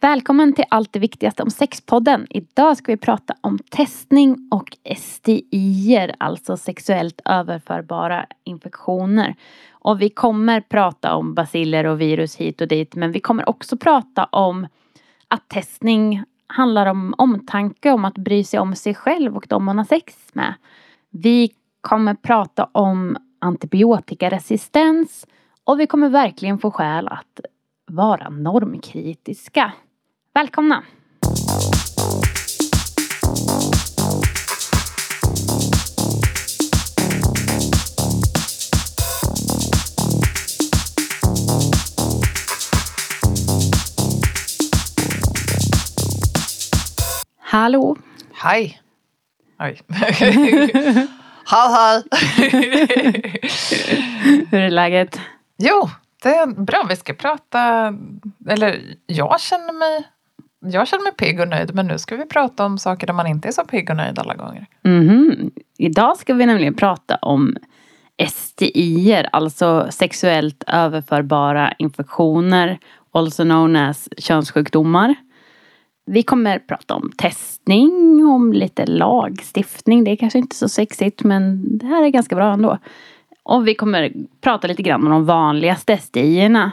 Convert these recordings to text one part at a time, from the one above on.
Välkommen till Allt det viktigaste om sexpodden. Idag ska vi prata om testning och STIer, alltså sexuellt överförbara infektioner. Och vi kommer prata om basiller och virus hit och dit, men vi kommer också prata om att testning handlar om omtanke, om att bry sig om sig själv och de man har sex med. Vi kommer prata om antibiotikaresistens och vi kommer verkligen få skäl att vara normkritiska. Välkomna! Hallå! Hej! Oj. hej hej! Hur är läget? Jo, det är bra. Vi ska prata, eller jag känner mig jag känner mig pigg och nöjd men nu ska vi prata om saker där man inte är så pigg och nöjd alla gånger. Mhm. Idag ska vi nämligen prata om STI, alltså sexuellt överförbara infektioner, also known as könssjukdomar. Vi kommer prata om testning, om lite lagstiftning. Det är kanske inte så sexigt men det här är ganska bra ändå. Och vi kommer prata lite grann om de vanligaste STIerna.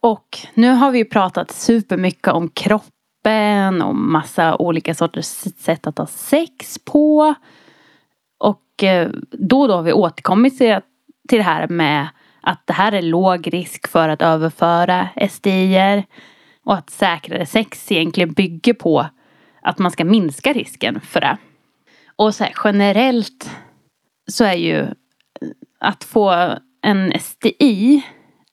Och nu har vi pratat supermycket om kroppen och massa olika sorters sätt att ha sex på. Och eh, då och då har vi återkommit till, till det här med att det här är låg risk för att överföra STIer. Och att säkrare sex egentligen bygger på att man ska minska risken för det. Och så här, generellt så är ju att få en STI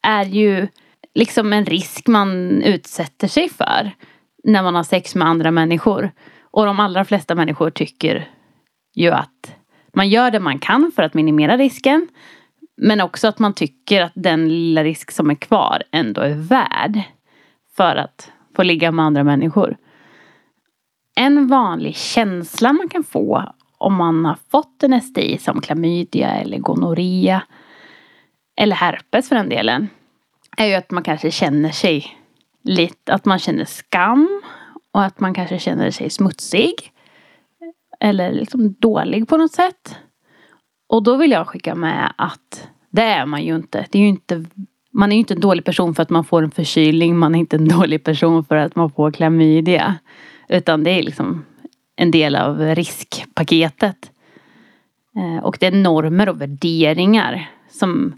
är ju liksom en risk man utsätter sig för när man har sex med andra människor. Och de allra flesta människor tycker ju att man gör det man kan för att minimera risken. Men också att man tycker att den lilla risk som är kvar ändå är värd för att få ligga med andra människor. En vanlig känsla man kan få om man har fått en STI som klamydia eller gonorré eller herpes för den delen är ju att man kanske känner sig lite, att man känner skam och att man kanske känner sig smutsig eller liksom dålig på något sätt. Och då vill jag skicka med att det är man ju inte. Det är ju inte man är ju inte en dålig person för att man får en förkylning. Man är inte en dålig person för att man får klamydia. Utan det är liksom en del av riskpaketet. Eh, och det är normer och värderingar som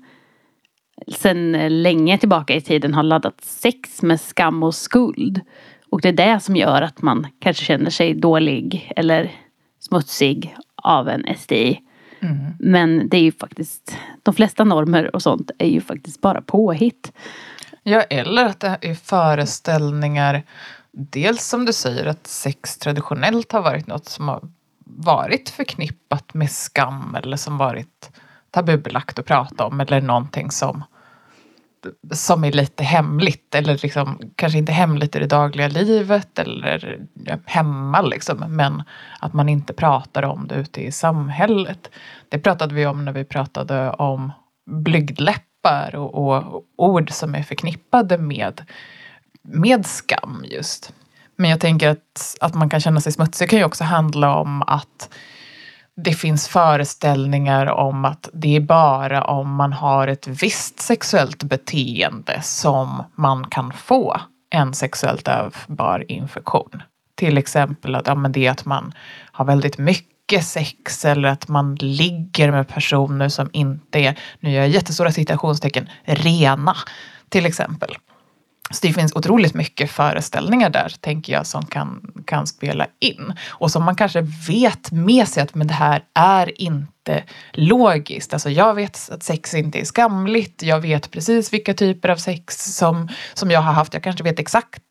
sedan länge tillbaka i tiden har laddat sex med skam och skuld. Och det är det som gör att man kanske känner sig dålig eller smutsig av en STI. Mm. Men det är ju faktiskt, de flesta normer och sånt är ju faktiskt bara påhitt. Ja, eller att det är föreställningar. Dels som du säger att sex traditionellt har varit något som har varit förknippat med skam eller som varit tabubelagt att prata om eller någonting som som är lite hemligt eller liksom, kanske inte hemligt i det dagliga livet eller hemma liksom, men att man inte pratar om det ute i samhället. Det pratade vi om när vi pratade om blygdläppar och, och ord som är förknippade med, med skam just. Men jag tänker att, att man kan känna sig smutsig kan ju också handla om att det finns föreställningar om att det är bara om man har ett visst sexuellt beteende som man kan få en sexuellt överförbar infektion. Till exempel att ja, men det är att man har väldigt mycket sex eller att man ligger med personer som inte är, nu gör jag jättestora citationstecken, rena till exempel. Så det finns otroligt mycket föreställningar där, tänker jag, som kan, kan spela in. Och som man kanske vet med sig att men det här är inte logiskt. Alltså jag vet att sex inte är skamligt. Jag vet precis vilka typer av sex som, som jag har haft. Jag kanske vet exakt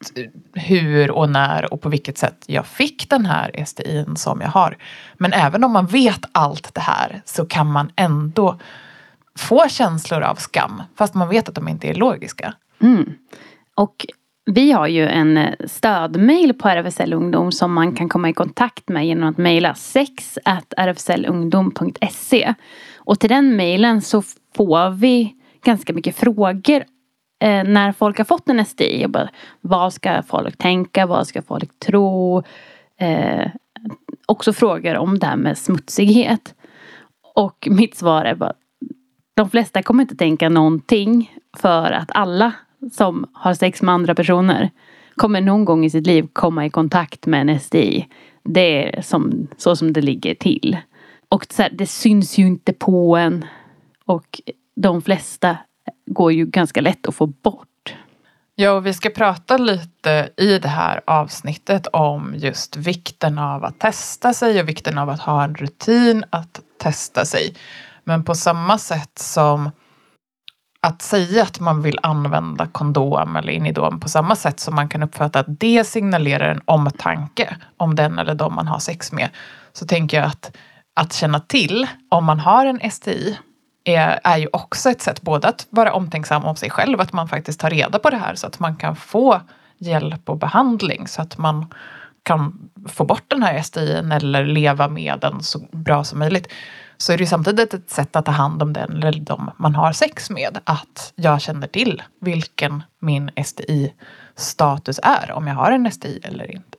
hur och när och på vilket sätt jag fick den här STIn som jag har. Men även om man vet allt det här så kan man ändå få känslor av skam fast man vet att de inte är logiska. Mm. Och vi har ju en eh, stödmail på RFSL Ungdom som man kan komma i kontakt med genom att mejla sex rfslungdom.se. Och till den mejlen så får vi ganska mycket frågor eh, när folk har fått en STI. Och bara, vad ska folk tänka? Vad ska folk tro? Eh, också frågor om det här med smutsighet. Och mitt svar är bara de flesta kommer inte tänka någonting för att alla som har sex med andra personer kommer någon gång i sitt liv komma i kontakt med en STI. Det är som, så som det ligger till. Och så här, det syns ju inte på en. Och de flesta går ju ganska lätt att få bort. Ja, och vi ska prata lite i det här avsnittet om just vikten av att testa sig och vikten av att ha en rutin att testa sig. Men på samma sätt som att säga att man vill använda kondom eller inidom på samma sätt som man kan uppfatta att det signalerar en omtanke om den eller de man har sex med. Så tänker jag att att känna till om man har en STI är, är ju också ett sätt både att vara omtänksam om sig själv, att man faktiskt tar reda på det här så att man kan få hjälp och behandling så att man kan få bort den här STIn eller leva med den så bra som möjligt så är det samtidigt ett sätt att ta hand om den eller de man har sex med. Att jag känner till vilken min STI-status är, om jag har en STI eller inte.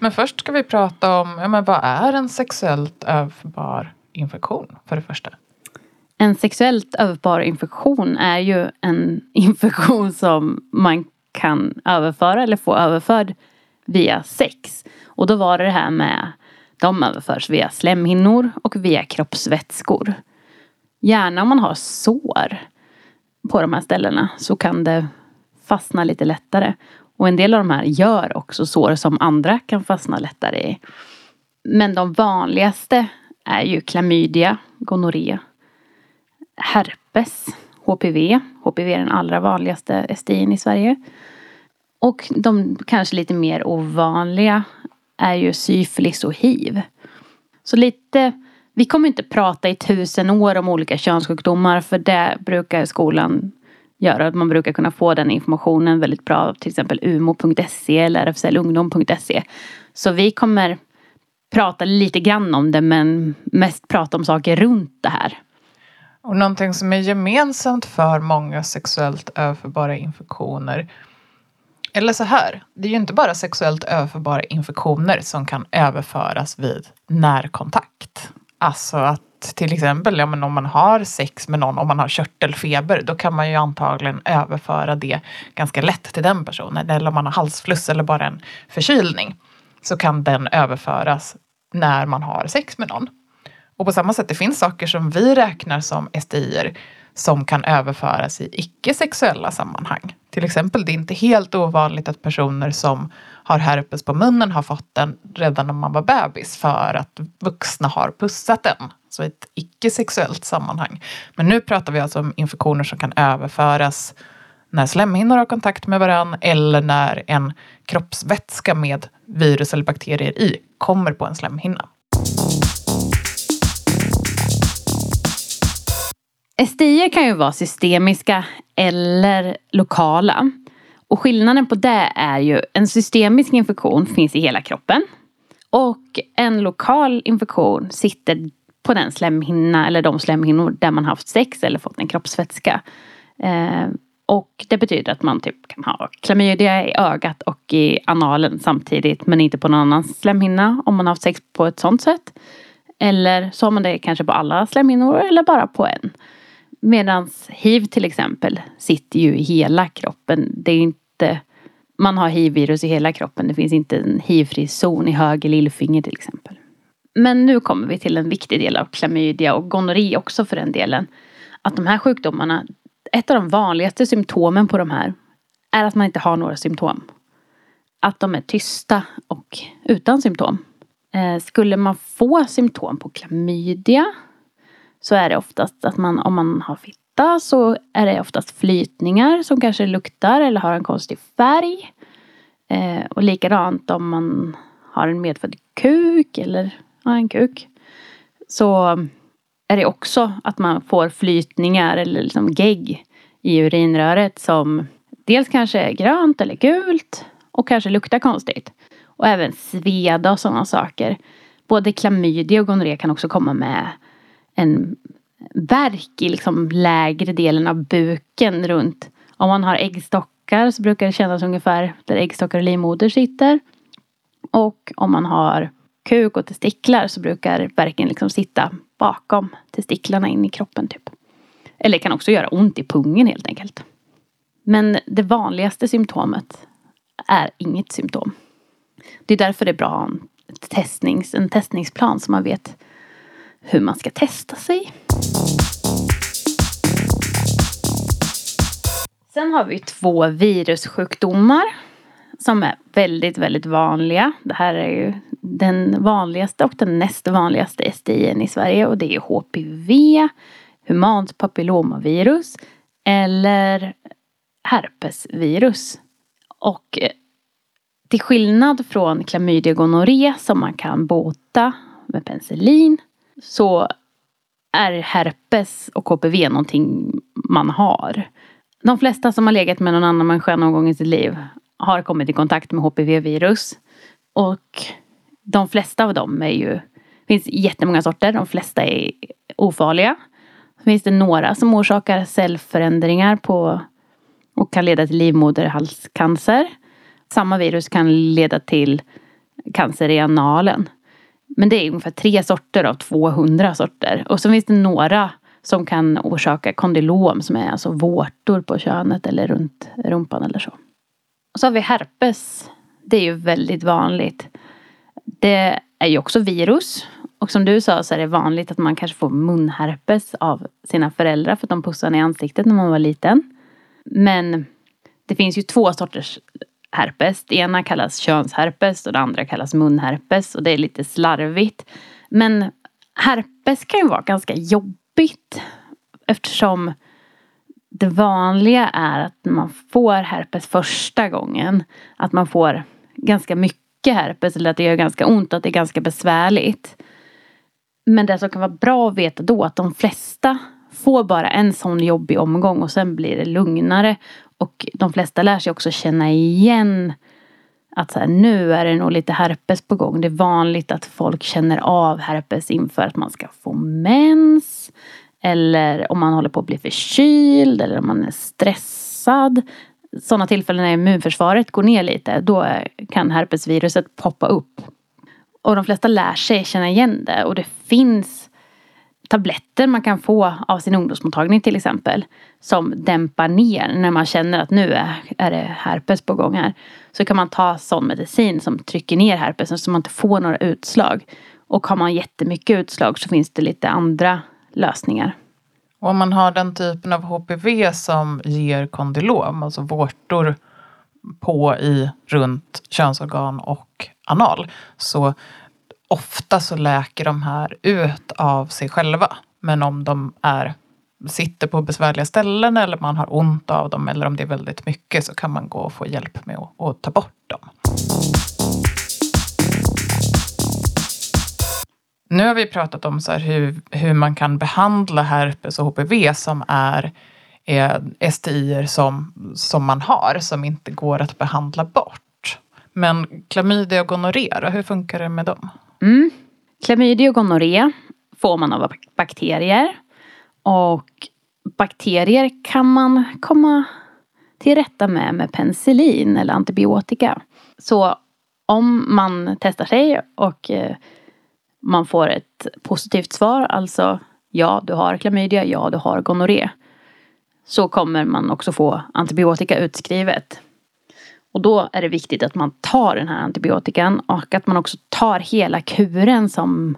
Men först ska vi prata om, ja, men vad är en sexuellt överförbar infektion för det första? En sexuellt överförbar infektion är ju en infektion som man kan överföra eller få överförd via sex. Och då var det det här med de överförs via slemhinnor och via kroppsvätskor. Gärna om man har sår på de här ställena så kan det fastna lite lättare. Och en del av de här gör också sår som andra kan fastna lättare i. Men de vanligaste är ju klamydia, gonorré, herpes, HPV. HPV är den allra vanligaste STIn i Sverige. Och de kanske lite mer ovanliga är ju syfilis och hiv. Så lite, vi kommer inte prata i tusen år om olika könssjukdomar för det brukar skolan göra. Man brukar kunna få den informationen väldigt bra av till exempel umo.se eller rfslungdom.se. Så vi kommer prata lite grann om det men mest prata om saker runt det här. Och någonting som är gemensamt för många sexuellt överförbara infektioner eller så här, det är ju inte bara sexuellt överförbara infektioner som kan överföras vid närkontakt. Alltså att till exempel ja, men om man har sex med någon, om man har körtelfeber, då kan man ju antagligen överföra det ganska lätt till den personen. Eller om man har halsfluss eller bara en förkylning så kan den överföras när man har sex med någon. Och på samma sätt, det finns saker som vi räknar som SDIer som kan överföras i icke-sexuella sammanhang. Till exempel, det är inte helt ovanligt att personer som har herpes på munnen har fått den redan när man var bebis för att vuxna har pussat den. Så i ett icke-sexuellt sammanhang. Men nu pratar vi alltså om infektioner som kan överföras när slemhinnor har kontakt med varann eller när en kroppsvätska med virus eller bakterier i kommer på en slemhinna. SDI kan ju vara systemiska eller lokala. Och skillnaden på det är ju en systemisk infektion finns i hela kroppen. Och en lokal infektion sitter på den slemhinna eller de slemhinnor där man haft sex eller fått en kroppsvätska. Eh, och det betyder att man typ kan ha klamydia i ögat och i analen samtidigt men inte på någon annan slemhinna om man haft sex på ett sånt sätt. Eller så har man det kanske på alla slemhinnor eller bara på en. Medan hiv till exempel sitter ju i hela kroppen. Det är inte, man har hiv-virus i hela kroppen. Det finns inte en hiv-fri zon i höger lillfinger till exempel. Men nu kommer vi till en viktig del av klamydia och gonorré också för den delen. Att de här sjukdomarna, ett av de vanligaste symptomen på de här är att man inte har några symptom. Att de är tysta och utan symptom. Eh, skulle man få symptom på klamydia så är det oftast att man, om man har fitta så är det oftast flytningar som kanske luktar eller har en konstig färg. Eh, och likadant om man har en medfödd kuk eller ja, en kuk. Så är det också att man får flytningar eller liksom gegg i urinröret som dels kanske är grönt eller gult och kanske luktar konstigt. Och även sveda och sådana saker. både klamydia och gonorré kan också komma med en värk i liksom lägre delen av buken runt. Om man har äggstockar så brukar det kännas ungefär där äggstockar och livmoder sitter. Och om man har kuk och testiklar så brukar verken liksom sitta bakom testiklarna in i kroppen typ. Eller kan också göra ont i pungen helt enkelt. Men det vanligaste symptomet är inget symptom. Det är därför det är bra att ha en, testnings, en testningsplan så man vet hur man ska testa sig. Sen har vi två virussjukdomar som är väldigt, väldigt vanliga. Det här är ju den vanligaste och den näst vanligaste STIn i Sverige och det är HPV, humant papillomavirus eller herpesvirus. Och eh, till skillnad från klamydia gonorré som man kan bota med penicillin så är herpes och HPV någonting man har. De flesta som har legat med någon annan människa någon gång i sitt liv har kommit i kontakt med HPV-virus. Och de flesta av dem är ju, det finns jättemånga sorter, de flesta är ofarliga. Så finns det några som orsakar cellförändringar på och kan leda till livmoderhalscancer. Samma virus kan leda till cancer i analen. Men det är ungefär tre sorter av 200 sorter. Och så finns det några som kan orsaka kondylom som är alltså vårtor på könet eller runt rumpan eller så. Och så har vi herpes. Det är ju väldigt vanligt. Det är ju också virus. Och som du sa så är det vanligt att man kanske får munherpes av sina föräldrar för att de pussade i ansiktet när man var liten. Men det finns ju två sorters herpes. Det ena kallas könsherpes och det andra kallas munherpes och det är lite slarvigt. Men herpes kan ju vara ganska jobbigt eftersom det vanliga är att man får herpes första gången att man får ganska mycket herpes eller att det gör ganska ont och att det är ganska besvärligt. Men det som kan vara bra att veta då att de flesta får bara en sån jobbig omgång och sen blir det lugnare. Och de flesta lär sig också känna igen att så här, nu är det nog lite herpes på gång. Det är vanligt att folk känner av herpes inför att man ska få mens. Eller om man håller på att bli förkyld eller om man är stressad. Sådana tillfällen när immunförsvaret går ner lite, då kan herpesviruset poppa upp. Och de flesta lär sig känna igen det och det finns tabletter man kan få av sin ungdomsmottagning till exempel. Som dämpar ner när man känner att nu är, är det herpes på gång här. Så kan man ta sån medicin som trycker ner herpesen så man inte får några utslag. Och har man jättemycket utslag så finns det lite andra lösningar. Och om man har den typen av HPV som ger kondylom, alltså vårtor på i runt könsorgan och anal, så ofta så läker de här ut av sig själva. Men om de är, sitter på besvärliga ställen eller man har ont av dem eller om det är väldigt mycket så kan man gå och få hjälp med att, att ta bort dem. Nu har vi pratat om så hur, hur man kan behandla herpes och HPV som är eh, STIer som, som man har, som inte går att behandla bort. Men klamydia och gonorré, hur funkar det med dem? Mm. Klamydia och gonorré får man av bakterier. Och bakterier kan man komma till rätta med med penicillin eller antibiotika. Så om man testar sig och eh, man får ett positivt svar, alltså ja, du har klamydia, ja, du har gonorré. Så kommer man också få antibiotika utskrivet. Och då är det viktigt att man tar den här antibiotikan och att man också tar hela kuren som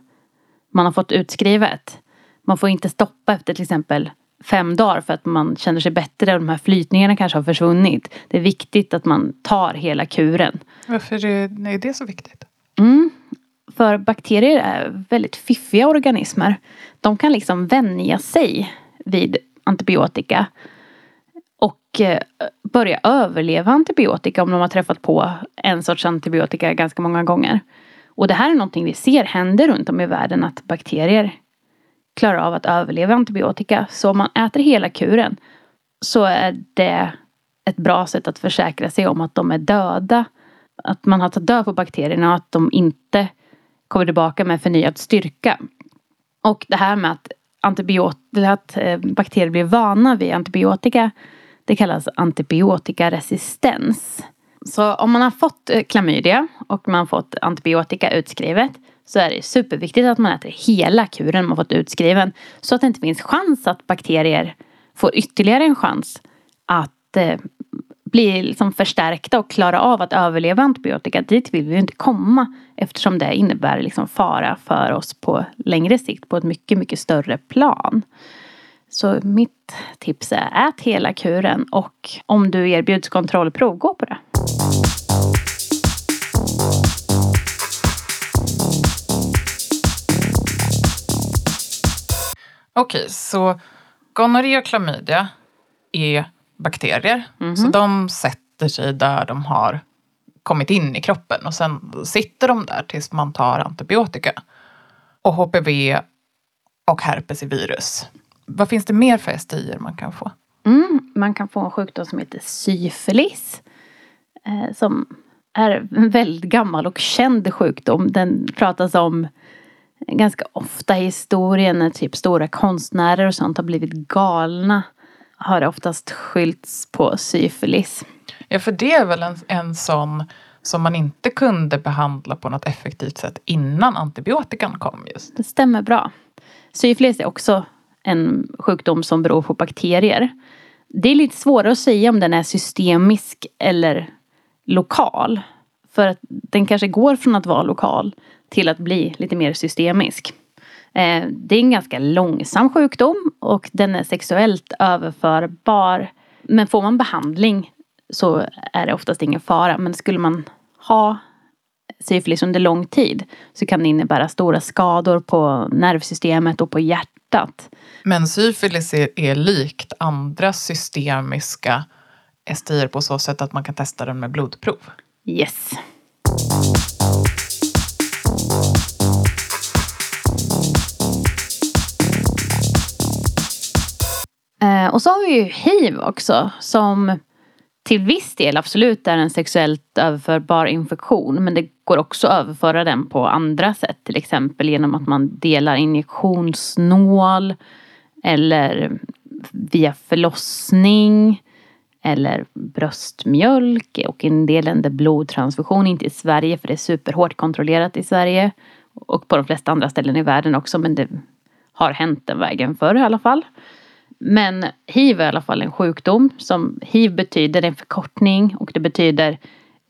man har fått utskrivet. Man får inte stoppa efter till exempel fem dagar för att man känner sig bättre och de här flytningarna kanske har försvunnit. Det är viktigt att man tar hela kuren. Varför är det så viktigt? Mm, för bakterier är väldigt fiffiga organismer. De kan liksom vänja sig vid antibiotika. Och eh, börja överleva antibiotika om de har träffat på en sorts antibiotika ganska många gånger. Och det här är någonting vi ser händer runt om i världen att bakterier klarar av att överleva antibiotika. Så om man äter hela kuren så är det ett bra sätt att försäkra sig om att de är döda. Att man alltså har tagit död på bakterierna och att de inte kommer tillbaka med förnyad styrka. Och det här med att, antibiot- att eh, bakterier blir vana vid antibiotika det kallas antibiotikaresistens. Så om man har fått eh, klamydia och man har fått antibiotika utskrivet så är det superviktigt att man äter hela kuren man fått utskriven. Så att det inte finns chans att bakterier får ytterligare en chans att eh, bli liksom förstärkta och klara av att överleva antibiotika. Dit vill vi ju inte komma eftersom det innebär liksom fara för oss på längre sikt på ett mycket, mycket större plan. Så mitt tips är ät hela kuren och om du erbjuds kontrollprov, gå på det. Okej, så gonorré och klamydia är bakterier. Mhm. Så de sätter sig där de har kommit in i kroppen och sen sitter de där tills man tar antibiotika. Och HPV och herpes är virus. Vad finns det mer för STIer man kan få? Mm, man kan få en sjukdom som heter syfilis. Eh, som är en väldigt gammal och känd sjukdom. Den pratas om ganska ofta i historien när typ stora konstnärer och sånt har blivit galna. Har det oftast skyllts på syfilis. Ja, för det är väl en, en sån som man inte kunde behandla på något effektivt sätt innan antibiotikan kom just. Det stämmer bra. Syfilis är också en sjukdom som beror på bakterier. Det är lite svårare att säga om den är systemisk eller lokal. För att den kanske går från att vara lokal till att bli lite mer systemisk. Eh, det är en ganska långsam sjukdom och den är sexuellt överförbar. Men får man behandling så är det oftast ingen fara. Men skulle man ha syfilis under lång tid så kan det innebära stora skador på nervsystemet och på hjärtat. Men syfilis är, är likt andra systemiska STIer på så sätt att man kan testa den med blodprov. Yes. Eh, och så har vi ju hiv också som till viss del absolut är en sexuellt överförbar infektion. Men det går också att överföra den på andra sätt. Till exempel genom att man delar injektionsnål. Eller via förlossning. Eller bröstmjölk. Och en del länder blodtransfusion. Inte i Sverige för det är superhårt kontrollerat i Sverige. Och på de flesta andra ställen i världen också. Men det har hänt den vägen förr i alla fall. Men hiv är i alla fall en sjukdom. Som hiv betyder en förkortning och det betyder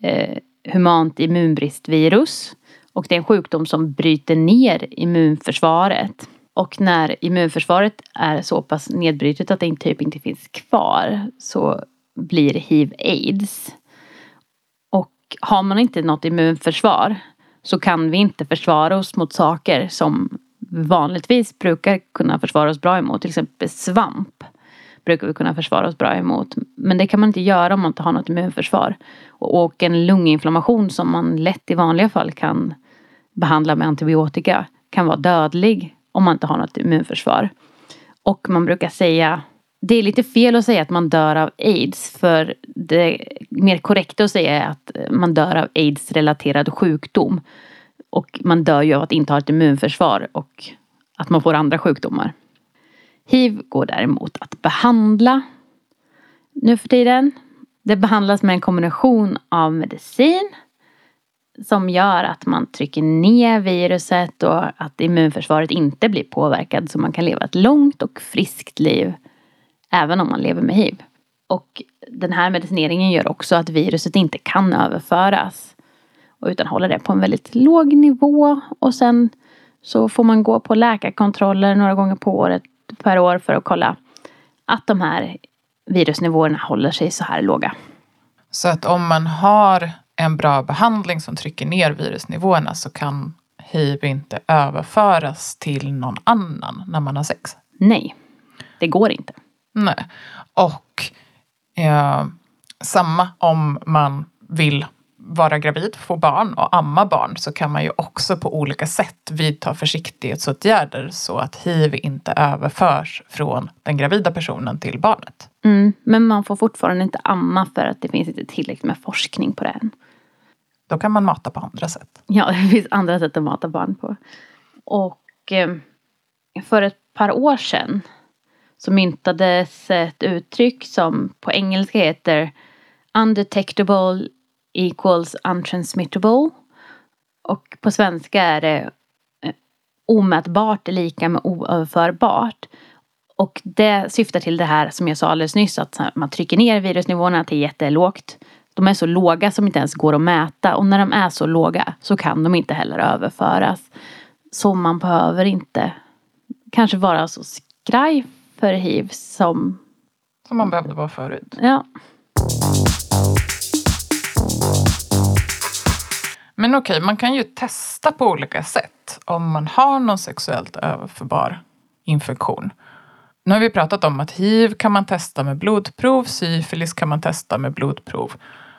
eh, humant immunbristvirus. Och det är en sjukdom som bryter ner immunförsvaret. Och när immunförsvaret är så pass nedbrytet att det typ inte finns kvar så blir hiv-aids. Och har man inte något immunförsvar så kan vi inte försvara oss mot saker som vanligtvis brukar kunna försvara oss bra emot. Till exempel svamp brukar vi kunna försvara oss bra emot. Men det kan man inte göra om man inte har något immunförsvar. Och en lunginflammation som man lätt i vanliga fall kan behandla med antibiotika kan vara dödlig om man inte har något immunförsvar. Och man brukar säga det är lite fel att säga att man dör av aids för det mer korrekta att säga är att man dör av aids-relaterad sjukdom. Och man dör ju av att inte ha ett immunförsvar och att man får andra sjukdomar. Hiv går däremot att behandla nu för tiden. Det behandlas med en kombination av medicin som gör att man trycker ner viruset och att immunförsvaret inte blir påverkad så man kan leva ett långt och friskt liv även om man lever med hiv. Och den här medicineringen gör också att viruset inte kan överföras utan håller det på en väldigt låg nivå och sen så får man gå på läkarkontroller några gånger på året per år för att kolla att de här virusnivåerna håller sig så här låga. Så att om man har en bra behandling som trycker ner virusnivåerna så kan hiv inte överföras till någon annan när man har sex. Nej, det går inte. Nej. Och eh, samma om man vill vara gravid, få barn och amma barn så kan man ju också på olika sätt vidta försiktighetsåtgärder så att hiv inte överförs från den gravida personen till barnet. Mm, men man får fortfarande inte amma för att det finns inte tillräckligt med forskning på det än. Då kan man mata på andra sätt. Ja, det finns andra sätt att mata barn på. Och eh, för ett par år sedan så myntades ett uttryck som på engelska heter undetectable equals untransmittable. Och på svenska är det eh, omätbart är lika med oöverförbart. Och det syftar till det här som jag sa alldeles nyss att man trycker ner virusnivåerna till jättelågt. De är så låga som inte ens går att mäta och när de är så låga så kan de inte heller överföras. Så man behöver inte kanske vara så skraj för hiv som... Som man behövde vara förut. Ja. Men okej, okay, man kan ju testa på olika sätt om man har någon sexuellt överförbar infektion. Nu har vi pratat om att hiv kan man testa med blodprov, syfilis kan man testa med blodprov.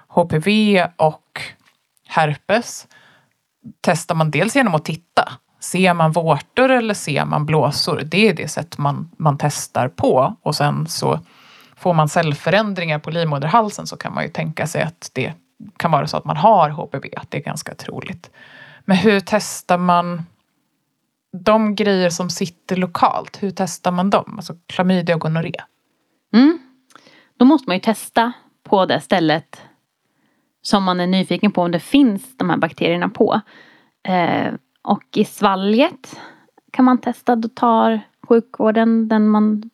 HPV och herpes testar man dels genom att titta. Ser man vårtor eller ser man blåsor? Det är det sätt man, man testar på. Och sen så får man cellförändringar på livmoderhalsen så kan man ju tänka sig att det kan vara så att man har HPV, att det är ganska troligt. Men hur testar man de grejer som sitter lokalt, hur testar man dem? Alltså klamydia och gonorré. Mm. Då måste man ju testa på det stället som man är nyfiken på om det finns de här bakterierna på. Eh, och i svalget kan man testa. Då tar sjukvården den, man,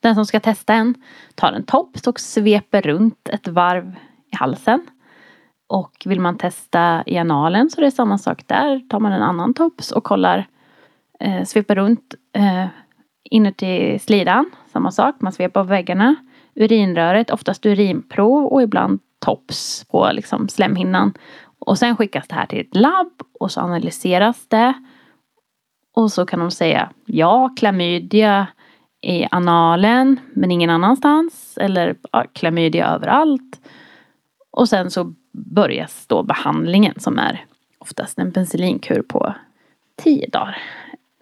den som ska testa en tar en tops och sveper runt ett varv i halsen. Och vill man testa i analen så är det samma sak där. Tar man en annan tops och kollar, eh, sveper runt eh, inuti slidan. Samma sak, man sveper på väggarna. Urinröret, oftast urinprov och ibland tops på liksom slemhinnan. Och sen skickas det här till ett labb och så analyseras det. Och så kan de säga ja, klamydia i analen men ingen annanstans. Eller ja, klamydia överallt. Och sen så börjas då behandlingen som är oftast en penicillinkur på 10 dagar.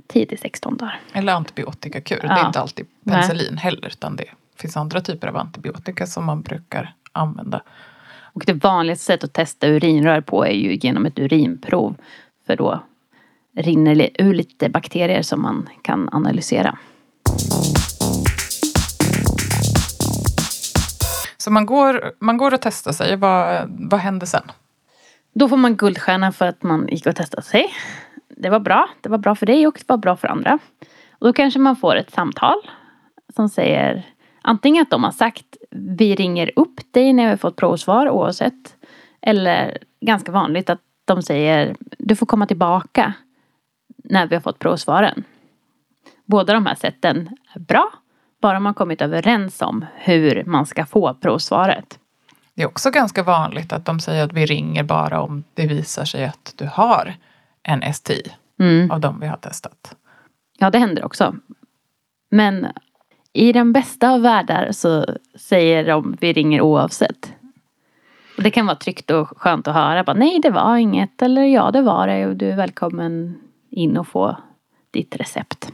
10 till 16 dagar. Eller antibiotikakur. Ja. Det är inte alltid penicillin Nej. heller utan det finns andra typer av antibiotika som man brukar använda. Och det vanligaste sättet att testa urinrör på är ju genom ett urinprov. För då rinner det ur lite bakterier som man kan analysera. Så man går, man går och testar sig. Vad, vad händer sen? Då får man guldstjärna för att man gick och testade sig. Det var bra. Det var bra för dig och det var bra för andra. Och då kanske man får ett samtal som säger antingen att de har sagt vi ringer upp dig när vi fått provsvar oavsett. Eller ganska vanligt att de säger du får komma tillbaka när vi har fått provsvaren. Båda de här sätten är bra bara man kommit överens om hur man ska få provsvaret. Det är också ganska vanligt att de säger att vi ringer bara om det visar sig att du har en STI mm. av de vi har testat. Ja, det händer också. Men i den bästa av världar så säger de vi ringer oavsett. Och det kan vara tryggt och skönt att höra. Bara, Nej, det var inget. Eller ja, det var det. Och du är välkommen in och få ditt recept.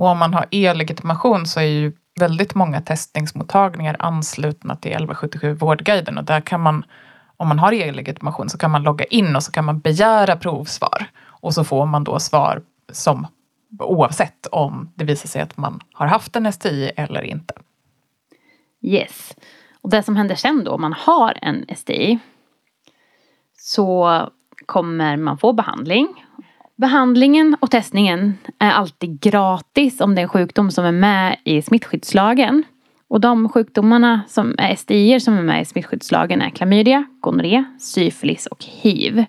Och om man har e-legitimation så är ju väldigt många testningsmottagningar anslutna till 1177 Vårdguiden och där kan man, om man har e-legitimation så kan man logga in och så kan man begära provsvar och så får man då svar som oavsett om det visar sig att man har haft en STI eller inte. Yes. Och det som händer sen då om man har en STI så kommer man få behandling Behandlingen och testningen är alltid gratis om det är en sjukdom som är med i smittskyddslagen. Och de sjukdomarna som är STI som är med i smittskyddslagen är klamydia, gonorré, syfilis och hiv.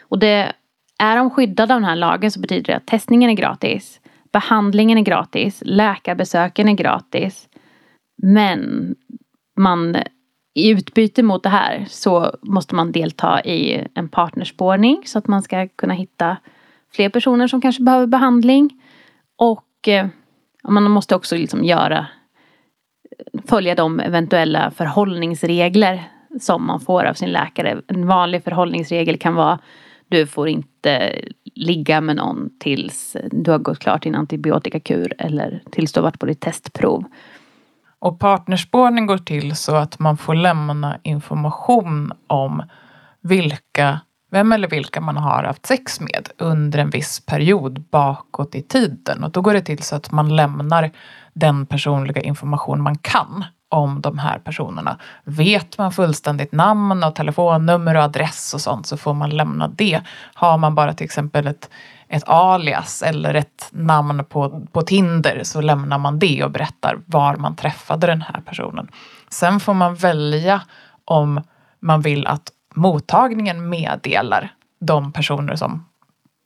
Och det, är de skyddade av den här lagen så betyder det att testningen är gratis. Behandlingen är gratis. Läkarbesöken är gratis. Men man i utbyte mot det här så måste man delta i en partnerspårning så att man ska kunna hitta fler personer som kanske behöver behandling. Och eh, man måste också liksom göra följa de eventuella förhållningsregler som man får av sin läkare. En vanlig förhållningsregel kan vara du får inte ligga med någon tills du har gått klart din antibiotikakur eller tills du har varit på ditt testprov. Och partnerspårning går till så att man får lämna information om vilka, vem eller vilka man har haft sex med under en viss period bakåt i tiden. Och då går det till så att man lämnar den personliga information man kan om de här personerna. Vet man fullständigt namn och telefonnummer och adress och sånt så får man lämna det. Har man bara till exempel ett, ett alias eller ett namn på, på Tinder så lämnar man det och berättar var man träffade den här personen. Sen får man välja om man vill att mottagningen meddelar de personer som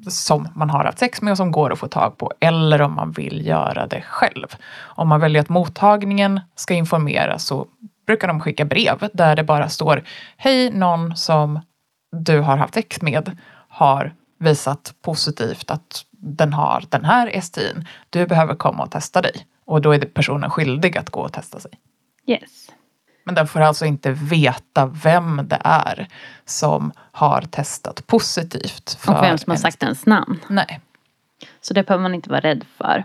som man har haft sex med och som går att få tag på. Eller om man vill göra det själv. Om man väljer att mottagningen ska informera så brukar de skicka brev där det bara står Hej, någon som du har haft sex med har visat positivt att den har den här STIn. Du behöver komma och testa dig. Och då är personen skyldig att gå och testa sig. Yes. Men den får alltså inte veta vem det är som har testat positivt. För och vem som har sagt ens namn. Nej. Så det behöver man inte vara rädd för.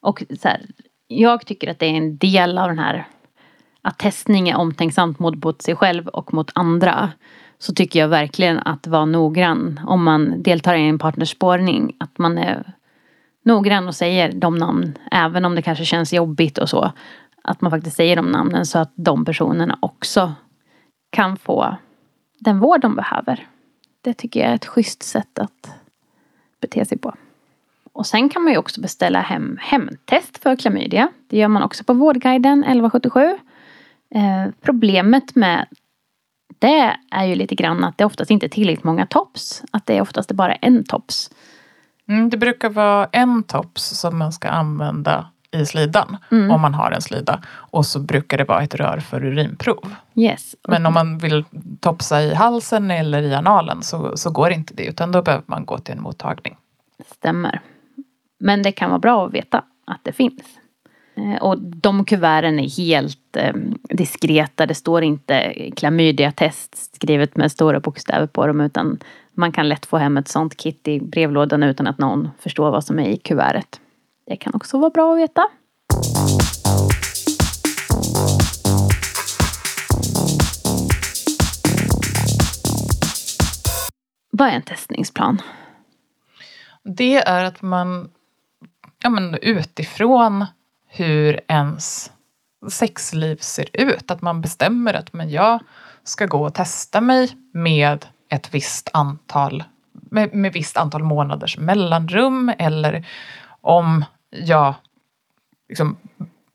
Och så här, jag tycker att det är en del av den här att testning är omtänksamt mot sig själv och mot andra. Så tycker jag verkligen att vara noggrann om man deltar i en partnerspårning. Att man är noggrann och säger de namn. Även om det kanske känns jobbigt och så att man faktiskt säger de namnen så att de personerna också kan få den vård de behöver. Det tycker jag är ett schysst sätt att bete sig på. Och sen kan man ju också beställa hem hemtest för klamydia. Det gör man också på Vårdguiden 1177. Eh, problemet med det är ju lite grann att det oftast inte är tillräckligt många tops. Att det är oftast bara en tops. Mm, det brukar vara en tops som man ska använda i slidan mm. om man har en slida. Och så brukar det vara ett rör för urinprov. Yes. Men om man vill topsa i halsen eller i analen så, så går inte det utan då behöver man gå till en mottagning. Stämmer. Men det kan vara bra att veta att det finns. Eh, och de kuverten är helt eh, diskreta. Det står inte klamydiatest skrivet med stora bokstäver på dem utan man kan lätt få hem ett sånt kit i brevlådan utan att någon förstår vad som är i kuvertet. Det kan också vara bra att veta. Vad är en testningsplan? Det är att man ja, men utifrån hur ens sexliv ser ut, att man bestämmer att men jag ska gå och testa mig med ett visst antal med, med visst antal månaders mellanrum eller om jag liksom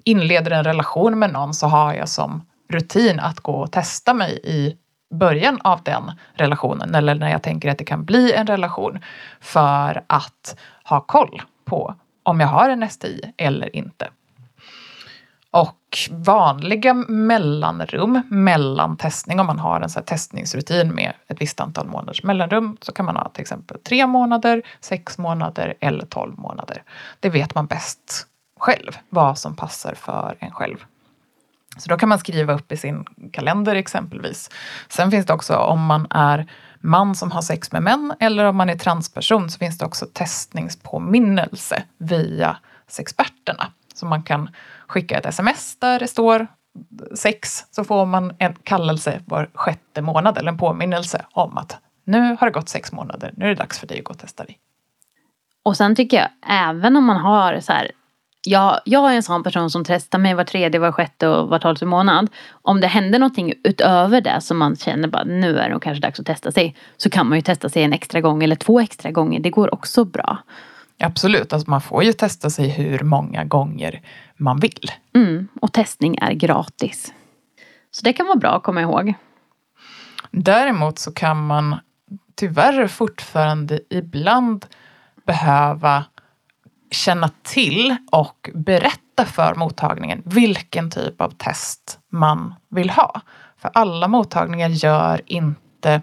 inleder en relation med någon så har jag som rutin att gå och testa mig i början av den relationen eller när jag tänker att det kan bli en relation för att ha koll på om jag har en STI eller inte. Och vanliga mellanrum mellan testning, om man har en så testningsrutin med ett visst antal månaders mellanrum, så kan man ha till exempel tre månader, sex månader eller tolv månader. Det vet man bäst själv, vad som passar för en själv. Så då kan man skriva upp i sin kalender exempelvis. Sen finns det också om man är man som har sex med män eller om man är transperson så finns det också testningspåminnelse via sexperterna. Så man kan skicka ett sms där det står sex så får man en kallelse var sjätte månad eller en påminnelse om att nu har det gått sex månader, nu är det dags för dig att gå och testa dig. Och sen tycker jag även om man har så här jag, jag är en sån person som testar mig var tredje, var sjätte och var tolfte månad. Om det händer någonting utöver det som man känner bara nu är det kanske dags att testa sig. Så kan man ju testa sig en extra gång eller två extra gånger. Det går också bra. Absolut, alltså man får ju testa sig hur många gånger man vill. Mm, och testning är gratis. Så det kan vara bra att komma ihåg. Däremot så kan man tyvärr fortfarande ibland behöva känna till och berätta för mottagningen vilken typ av test man vill ha. För alla mottagningar gör inte,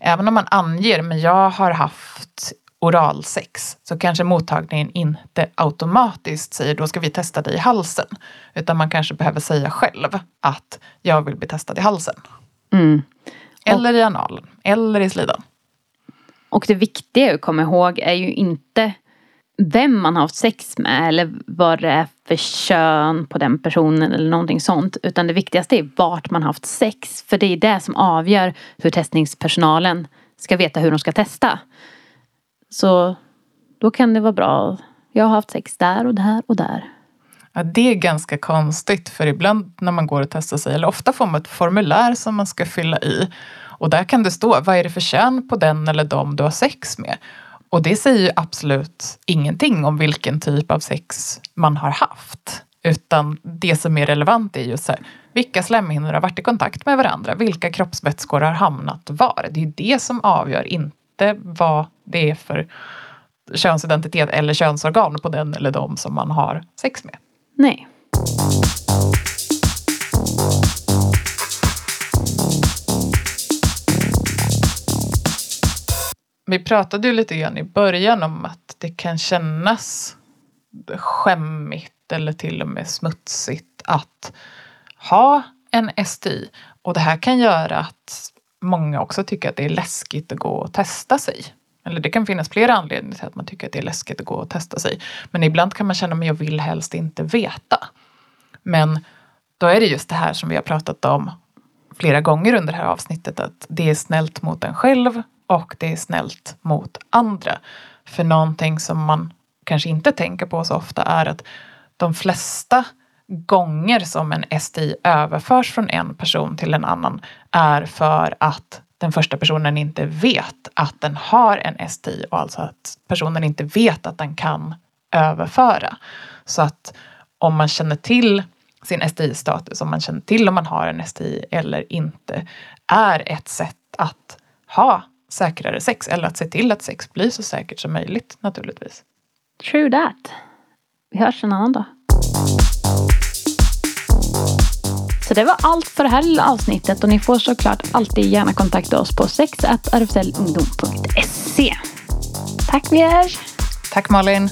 även om man anger, men jag har haft oralsex så kanske mottagningen inte automatiskt säger då ska vi testa dig i halsen. Utan man kanske behöver säga själv att jag vill bli testad i halsen. Mm. Eller i analen, eller i slidan. Och det viktiga att komma ihåg är ju inte vem man har haft sex med eller vad det är för kön på den personen eller någonting sånt. Utan det viktigaste är vart man har haft sex. För det är det som avgör hur testningspersonalen ska veta hur de ska testa. Så då kan det vara bra. Jag har haft sex där och där och där. Ja, det är ganska konstigt för ibland när man går och testar sig, eller ofta får man ett formulär som man ska fylla i. Och där kan det stå, vad är det för kön på den eller dem du har sex med? Och det säger ju absolut ingenting om vilken typ av sex man har haft. Utan det som är relevant är ju så här, vilka slemhinnor har varit i kontakt med varandra? Vilka kroppsvätskor har hamnat var? Det är det som avgör, inte vad det är för könsidentitet eller könsorgan på den eller de som man har sex med. Nej. Vi pratade ju lite grann i början om att det kan kännas skämmigt eller till och med smutsigt att ha en STI. Och det här kan göra att många också tycker att det är läskigt att gå och testa sig. Eller det kan finnas flera anledningar till att man tycker att det är läskigt att gå och testa sig. Men ibland kan man känna att jag vill helst inte veta. Men då är det just det här som vi har pratat om flera gånger under det här avsnittet. Att det är snällt mot en själv och det är snällt mot andra. För någonting som man kanske inte tänker på så ofta är att de flesta gånger som en STI överförs från en person till en annan är för att den första personen inte vet att den har en STI och alltså att personen inte vet att den kan överföra. Så att om man känner till sin STI-status, om man känner till om man har en STI eller inte, är ett sätt att ha säkrare sex eller att se till att sex blir så säkert som möjligt naturligtvis. True that. Vi hörs en annan dag. Så det var allt för det här lilla avsnittet och ni får såklart alltid gärna kontakta oss på sexrfslungdom.se. Tack Mierzch! Tack Malin!